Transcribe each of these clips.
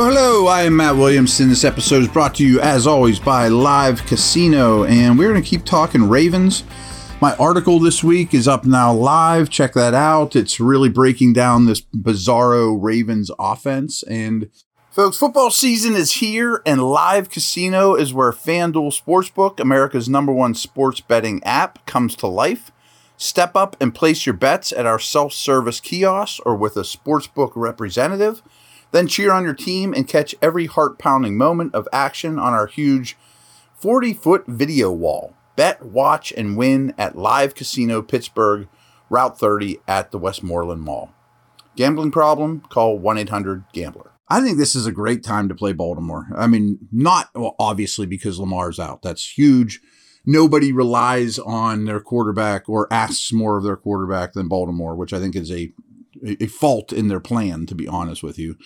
Well, hello, I am Matt Williamson. This episode is brought to you, as always, by Live Casino, and we're going to keep talking Ravens. My article this week is up now live. Check that out. It's really breaking down this bizarro Ravens offense. And folks, football season is here, and Live Casino is where FanDuel Sportsbook, America's number one sports betting app, comes to life. Step up and place your bets at our self service kiosk or with a sportsbook representative. Then cheer on your team and catch every heart pounding moment of action on our huge 40 foot video wall. Bet, watch, and win at Live Casino Pittsburgh, Route 30 at the Westmoreland Mall. Gambling problem? Call 1 800 Gambler. I think this is a great time to play Baltimore. I mean, not obviously because Lamar's out. That's huge. Nobody relies on their quarterback or asks more of their quarterback than Baltimore, which I think is a a fault in their plan, to be honest with you.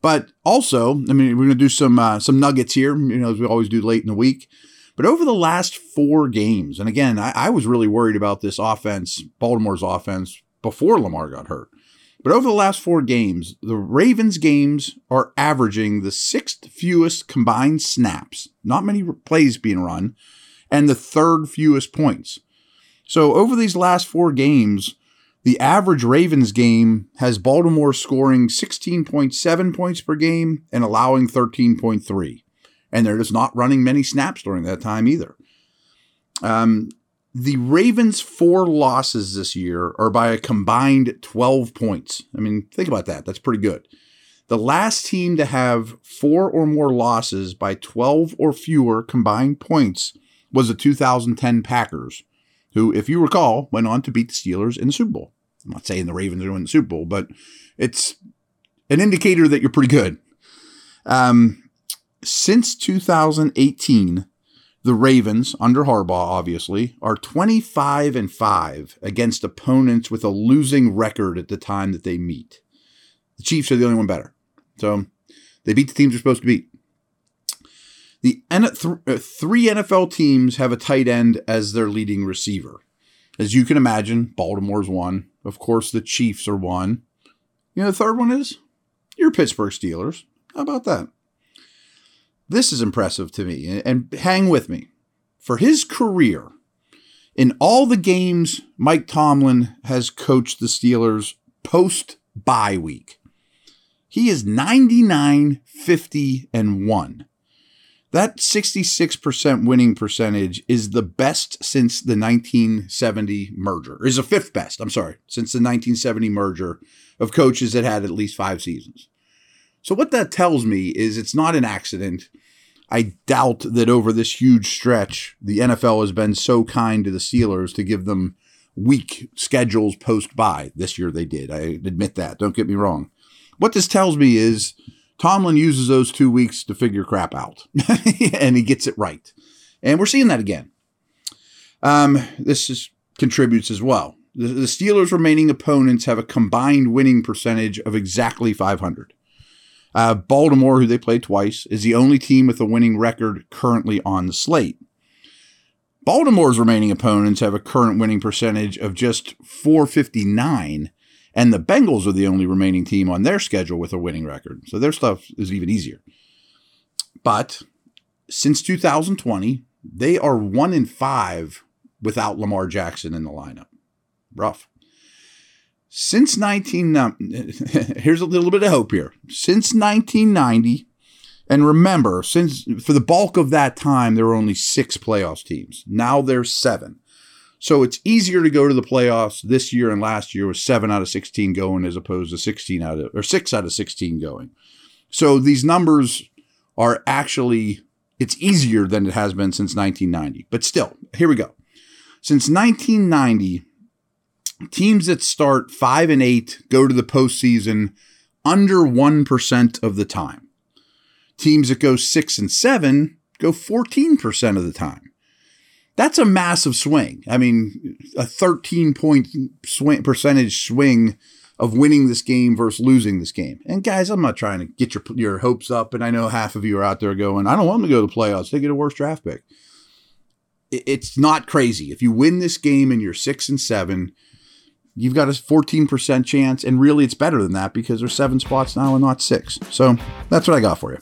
But also, I mean, we're going to do some uh, some nuggets here, you know, as we always do late in the week. But over the last four games, and again, I, I was really worried about this offense, Baltimore's offense, before Lamar got hurt. But over the last four games, the Ravens games are averaging the sixth fewest combined snaps, not many plays being run, and the third fewest points. So over these last four games, the average Ravens game has Baltimore scoring 16.7 points per game and allowing 13.3. And they're just not running many snaps during that time either. Um, the Ravens' four losses this year are by a combined 12 points. I mean, think about that. That's pretty good. The last team to have four or more losses by 12 or fewer combined points was the 2010 Packers, who, if you recall, went on to beat the Steelers in the Super Bowl. I'm not saying the Ravens are winning the Super Bowl, but it's an indicator that you're pretty good. Um, since 2018, the Ravens, under Harbaugh, obviously, are 25 and 5 against opponents with a losing record at the time that they meet. The Chiefs are the only one better. So they beat the teams they're supposed to beat. The uh, three NFL teams have a tight end as their leading receiver. As you can imagine, Baltimore's one. Of course, the Chiefs are one. You know, the third one is your Pittsburgh Steelers. How about that? This is impressive to me, and hang with me. For his career, in all the games Mike Tomlin has coached the Steelers post bye week, he is 99, 50, and 1. That 66% winning percentage is the best since the 1970 merger. Is the fifth best, I'm sorry, since the 1970 merger of coaches that had at least five seasons. So, what that tells me is it's not an accident. I doubt that over this huge stretch, the NFL has been so kind to the Steelers to give them weak schedules post bye. This year they did. I admit that. Don't get me wrong. What this tells me is Tomlin uses those two weeks to figure crap out, and he gets it right. And we're seeing that again. Um, this is, contributes as well. The, the Steelers' remaining opponents have a combined winning percentage of exactly 500. Uh, Baltimore, who they played twice, is the only team with a winning record currently on the slate. Baltimore's remaining opponents have a current winning percentage of just 459 and the Bengals are the only remaining team on their schedule with a winning record. So their stuff is even easier. But since 2020, they are one in five without Lamar Jackson in the lineup. Rough. Since 19, here's a little bit of hope here. Since 1990, and remember, since for the bulk of that time, there were only six playoffs teams. Now there's seven. So it's easier to go to the playoffs this year and last year with seven out of 16 going as opposed to 16 out of, or six out of 16 going. So these numbers are actually, it's easier than it has been since 1990. But still, here we go. Since 1990, teams that start five and eight go to the postseason under 1% of the time. Teams that go six and seven go 14% of the time. That's a massive swing. I mean, a 13 point swing percentage swing of winning this game versus losing this game. And guys, I'm not trying to get your your hopes up, and I know half of you are out there going, "I don't want them to go to the playoffs. They get a worse draft pick." It's not crazy. If you win this game and you're six and seven, you've got a 14% chance. And really, it's better than that because there's seven spots now and not six. So that's what I got for you.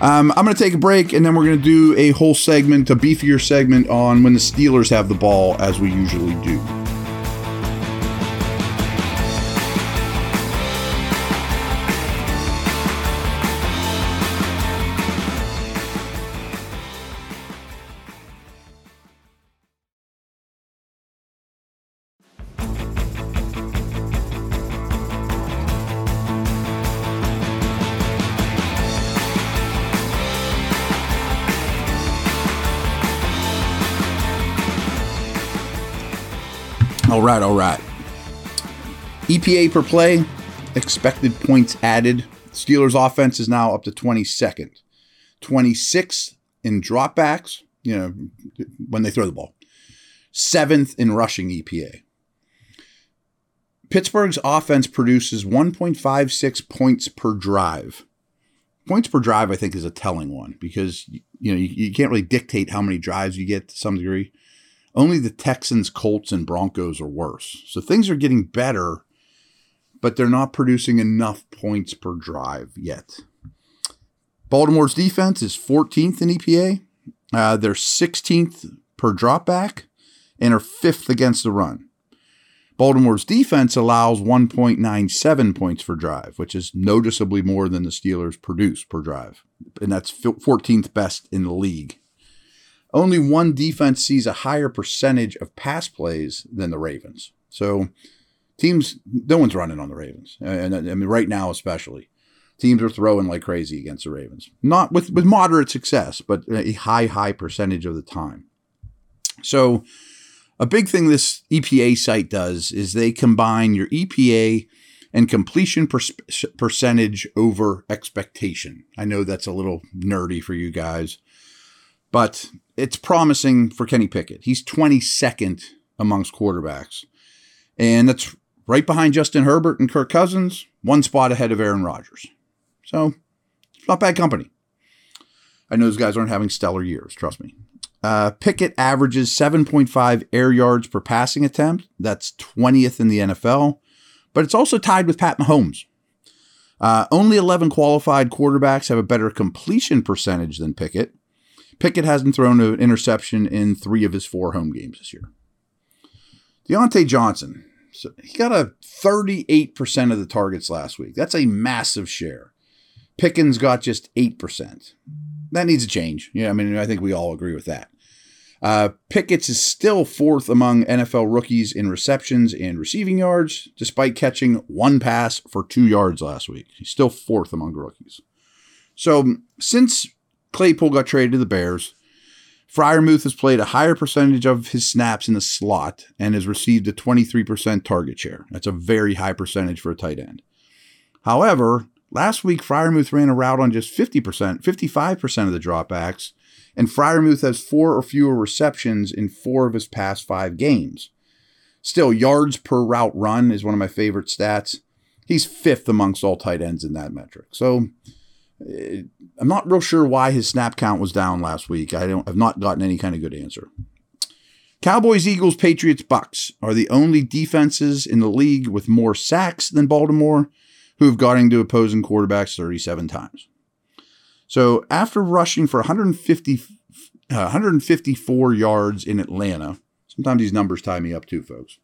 Um, I'm going to take a break and then we're going to do a whole segment, a beefier segment on when the Steelers have the ball, as we usually do. All right, all right. EPA per play, expected points added. Steelers offense is now up to 22nd. 26th in dropbacks, you know, when they throw the ball. Seventh in rushing EPA. Pittsburgh's offense produces 1.56 points per drive. Points per drive, I think, is a telling one because you know you, you can't really dictate how many drives you get to some degree. Only the Texans, Colts, and Broncos are worse. So things are getting better, but they're not producing enough points per drive yet. Baltimore's defense is 14th in EPA. Uh, they're 16th per dropback and are fifth against the run. Baltimore's defense allows 1.97 points per drive, which is noticeably more than the Steelers produce per drive. And that's 14th best in the league only one defense sees a higher percentage of pass plays than the Ravens. So teams, no one's running on the Ravens, and I mean right now especially, teams are throwing like crazy against the Ravens. Not with with moderate success, but a high high percentage of the time. So a big thing this EPA site does is they combine your EPA and completion per- percentage over expectation. I know that's a little nerdy for you guys, but it's promising for Kenny Pickett. He's 22nd amongst quarterbacks. And that's right behind Justin Herbert and Kirk Cousins, one spot ahead of Aaron Rodgers. So, it's not bad company. I know those guys aren't having stellar years, trust me. Uh, Pickett averages 7.5 air yards per passing attempt. That's 20th in the NFL, but it's also tied with Pat Mahomes. Uh, only 11 qualified quarterbacks have a better completion percentage than Pickett. Pickett hasn't thrown an interception in three of his four home games this year. Diontae Johnson, so he got a 38% of the targets last week. That's a massive share. Pickens got just 8%. That needs a change. Yeah, I mean, I think we all agree with that. Uh, Pickens is still fourth among NFL rookies in receptions and receiving yards, despite catching one pass for two yards last week. He's still fourth among rookies. So, since Claypool got traded to the Bears. Freiermuth has played a higher percentage of his snaps in the slot and has received a 23% target share. That's a very high percentage for a tight end. However, last week Freiermuth ran a route on just 50%, 55% of the dropbacks, and Freiermuth has four or fewer receptions in four of his past five games. Still, yards per route run is one of my favorite stats. He's fifth amongst all tight ends in that metric. So I'm not real sure why his snap count was down last week. I don't. I've not gotten any kind of good answer. Cowboys, Eagles, Patriots, Bucs are the only defenses in the league with more sacks than Baltimore, who have gotten to opposing quarterbacks 37 times. So after rushing for 150, uh, 154 yards in Atlanta, sometimes these numbers tie me up too, folks.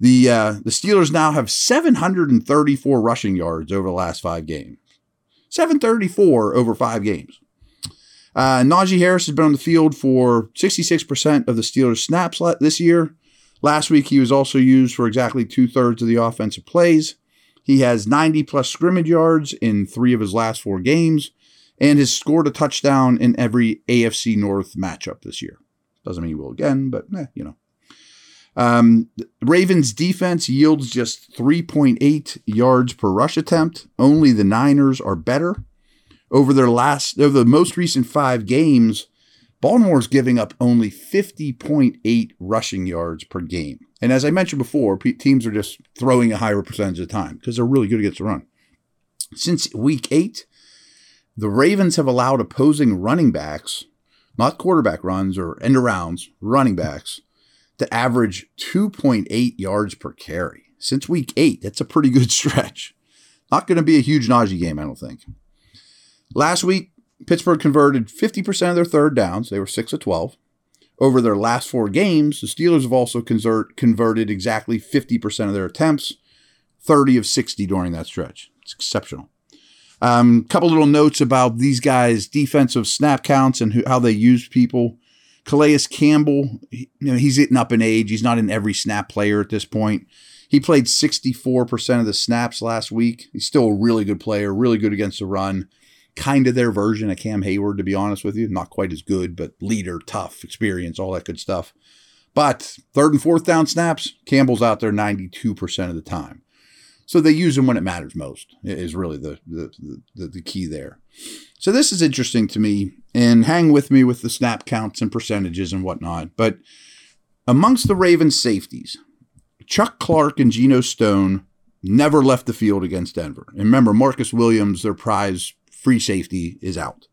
The uh, the Steelers now have 734 rushing yards over the last five games. 734 over five games. Uh, Najee Harris has been on the field for 66% of the Steelers' snaps this year. Last week, he was also used for exactly two thirds of the offensive plays. He has 90 plus scrimmage yards in three of his last four games and has scored a touchdown in every AFC North matchup this year. Doesn't mean he will again, but eh, you know. Um, Ravens defense yields just 3.8 yards per rush attempt. Only the Niners are better. Over their last, over the most recent five games, Baltimore's giving up only 50.8 rushing yards per game. And as I mentioned before, teams are just throwing a higher percentage of the time because they're really good against the run. Since week eight, the Ravens have allowed opposing running backs, not quarterback runs or end arounds, running backs, to average 2.8 yards per carry. since week eight. That's a pretty good stretch. Not going to be a huge Najee game, I don't think. Last week, Pittsburgh converted 50% of their third downs. They were 6 of 12. Over their last four games, the Steelers have also convert, converted exactly 50% of their attempts, 30 of 60 during that stretch. It's exceptional. A um, couple little notes about these guys' defensive snap counts and who, how they use people. Calais Campbell, you know, he's getting up in age. He's not an every snap player at this point. He played 64% of the snaps last week. He's still a really good player, really good against the run. Kind of their version of Cam Heyward, to be honest with you. Not quite as good, but leader, tough, experience, all that good stuff. But third and fourth down snaps, Campbell's out there 92% of the time. So they use them when it matters most, is really the, the, the, the key there. So this is interesting to me, and hang with me with the snap counts and percentages and whatnot. But amongst the Ravens safeties, Chuck Clark and Geno Stone never left the field against Denver. And remember, Marcus Williams, their prize free safety, is out.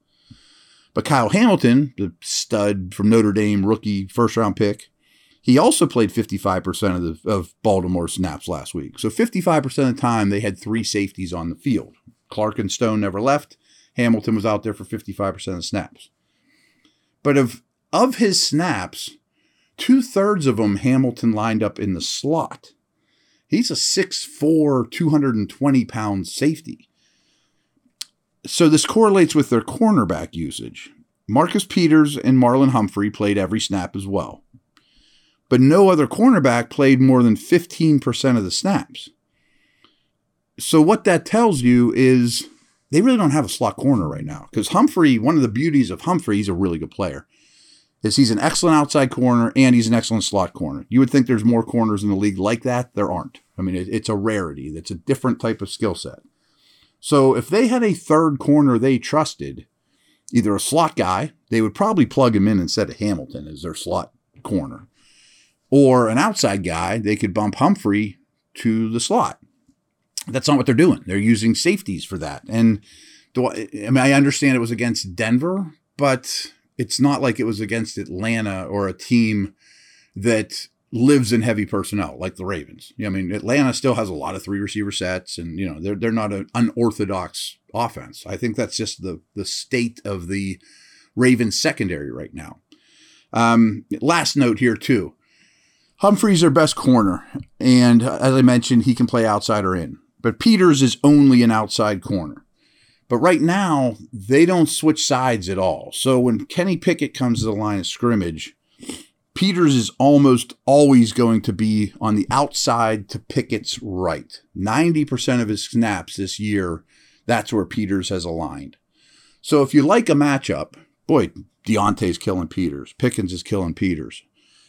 But Kyle Hamilton, the stud from Notre Dame, rookie first round pick, he also played 55% of, the, of Baltimore snaps last week. So 55% of the time, they had three safeties on the field. Clark and Stone never left. Hamilton was out there for 55% of the snaps. But of, of his snaps, Two thirds of them, Hamilton lined up in the slot. He's a 6'4, 220 pound safety. So this correlates with their cornerback usage. Marcus Peters and Marlon Humphrey played every snap as well. But no other cornerback played more than 15% of the snaps. So what that tells you is they really don't have a slot corner right now. Because Humphrey, one of the beauties of Humphrey, he's a really good player is he's an excellent outside corner and he's an excellent slot corner. You would think there's more corners in the league like that. There aren't. I mean, it, it's a rarity. It's a different type of skill set. So if they had a third corner they trusted, either a slot guy, they would probably plug him in instead of Hamilton as their slot corner, or an outside guy, they could bump Humphrey to the slot. That's not what they're doing. They're using safeties for that. And I, I mean, I understand it was against Denver, but it's not like it was against Atlanta or a team that lives in heavy personnel like the Ravens. I mean, Atlanta still has a lot of three receiver sets, and you know they're they're not an unorthodox offense. I think that's just the the state of the Ravens secondary right now. Um, last note here too. Humphrey's their best corner, and uh, as I mentioned, he can play outside or in. But Peters is only an outside corner. But right now, they don't switch sides at all. So when Kenny Pickett comes to the line of scrimmage, Peters is almost always going to be on the outside to Pickett's right. 90% of his snaps this year, that's where Peters has aligned. So if you like a matchup, boy, Diontae's killing Peters. Pickens is killing Peters.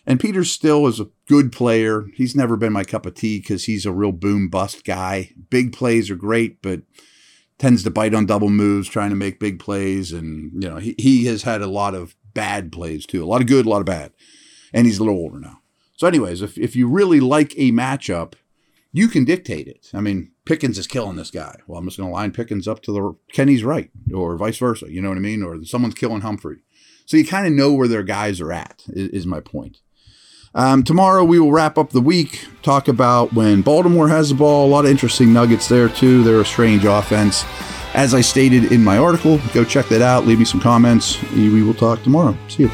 And Peters still is a good player. He's never been my cup of tea because he's a real boom bust guy. Big plays are great, but tends to bite on double moves, trying to make big plays, and you know he he has had a lot of bad plays too, a lot of good, a lot of bad, and he's a little older now. So, anyways, if if you really like a matchup, you can dictate it. I mean, Pickens is killing this guy. Well, I'm just going to line Pickens up to the Kenny's right, or vice versa. You know what I mean? Or someone's killing Humphrey. So you kind of know where their guys are at. Is, is my point. Um, tomorrow we will wrap up the week, talk about when Baltimore has the ball. A lot of interesting nuggets there too. They're a strange offense. As I stated in my article, go check that out. Leave me some comments. We will talk tomorrow. See you.